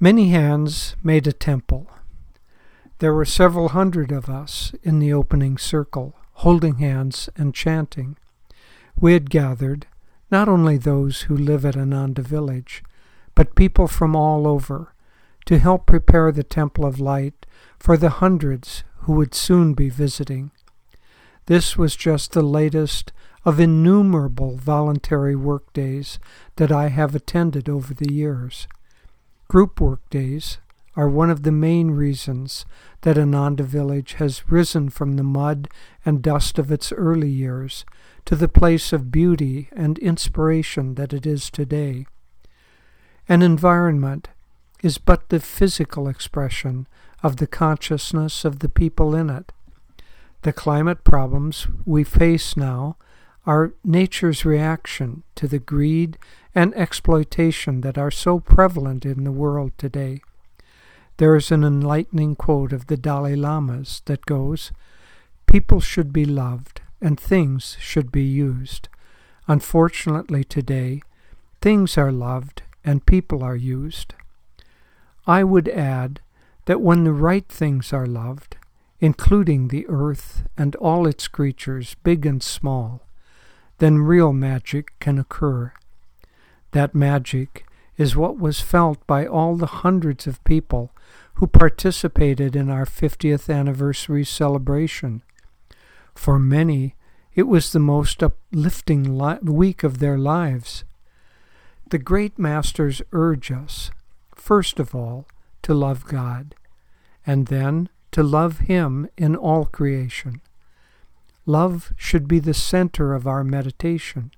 Many hands made a temple. There were several hundred of us in the opening circle, holding hands and chanting. We had gathered not only those who live at Ananda village, but people from all over to help prepare the Temple of Light for the hundreds who would soon be visiting. This was just the latest of innumerable voluntary work days that I have attended over the years. Group work days are one of the main reasons that Ananda Village has risen from the mud and dust of its early years to the place of beauty and inspiration that it is today. An environment is but the physical expression of the consciousness of the people in it. The climate problems we face now are nature's reaction to the greed and exploitation that are so prevalent in the world today. There is an enlightening quote of the Dalai Lama's that goes, People should be loved and things should be used. Unfortunately, today, things are loved and people are used. I would add that when the right things are loved, including the earth and all its creatures, big and small, then real magic can occur. That magic is what was felt by all the hundreds of people who participated in our 50th anniversary celebration. For many, it was the most uplifting li- week of their lives. The great masters urge us, first of all, to love God, and then to love Him in all creation. Love should be the center of our meditation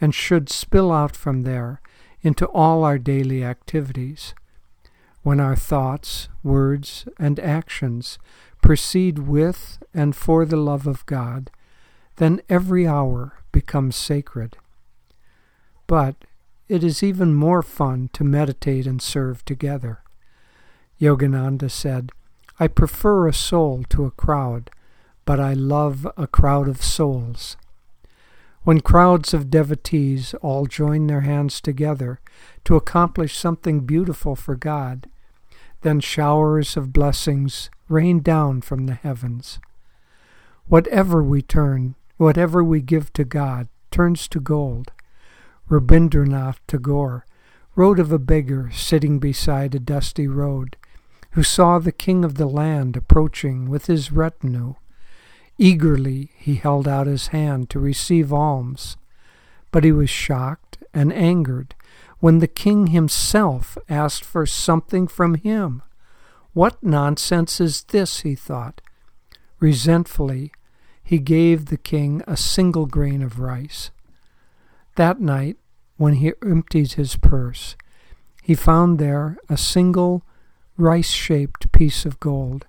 and should spill out from there into all our daily activities. When our thoughts, words, and actions proceed with and for the love of God, then every hour becomes sacred. But it is even more fun to meditate and serve together. Yogananda said, I prefer a soul to a crowd but I love a crowd of souls. When crowds of devotees all join their hands together to accomplish something beautiful for God, then showers of blessings rain down from the heavens. Whatever we turn, whatever we give to God, turns to gold. Rabindranath Tagore wrote of a beggar sitting beside a dusty road, who saw the king of the land approaching with his retinue. Eagerly he held out his hand to receive alms, but he was shocked and angered when the king himself asked for something from him. What nonsense is this? he thought. Resentfully, he gave the king a single grain of rice. That night, when he emptied his purse, he found there a single rice shaped piece of gold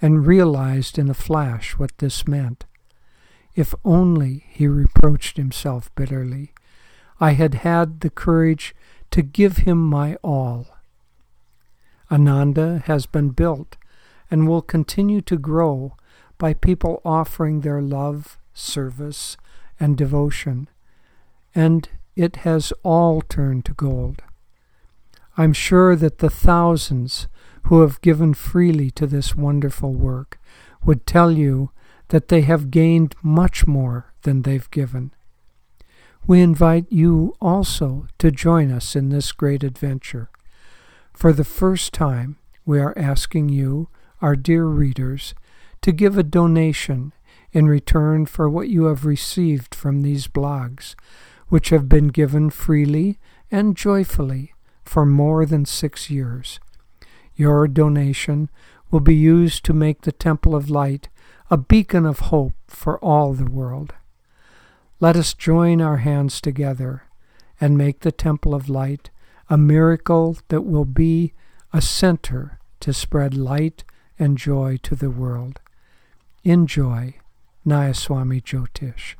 and realized in a flash what this meant. If only, he reproached himself bitterly, I had had the courage to give him my all. Ananda has been built and will continue to grow by people offering their love, service, and devotion, and it has all turned to gold. I'm sure that the thousands who have given freely to this wonderful work would tell you that they have gained much more than they've given. We invite you also to join us in this great adventure. For the first time, we are asking you, our dear readers, to give a donation in return for what you have received from these blogs, which have been given freely and joyfully for more than six years. Your donation will be used to make the Temple of Light a beacon of hope for all the world. Let us join our hands together and make the Temple of Light a miracle that will be a center to spread light and joy to the world. Enjoy Nayaswami Jyotish.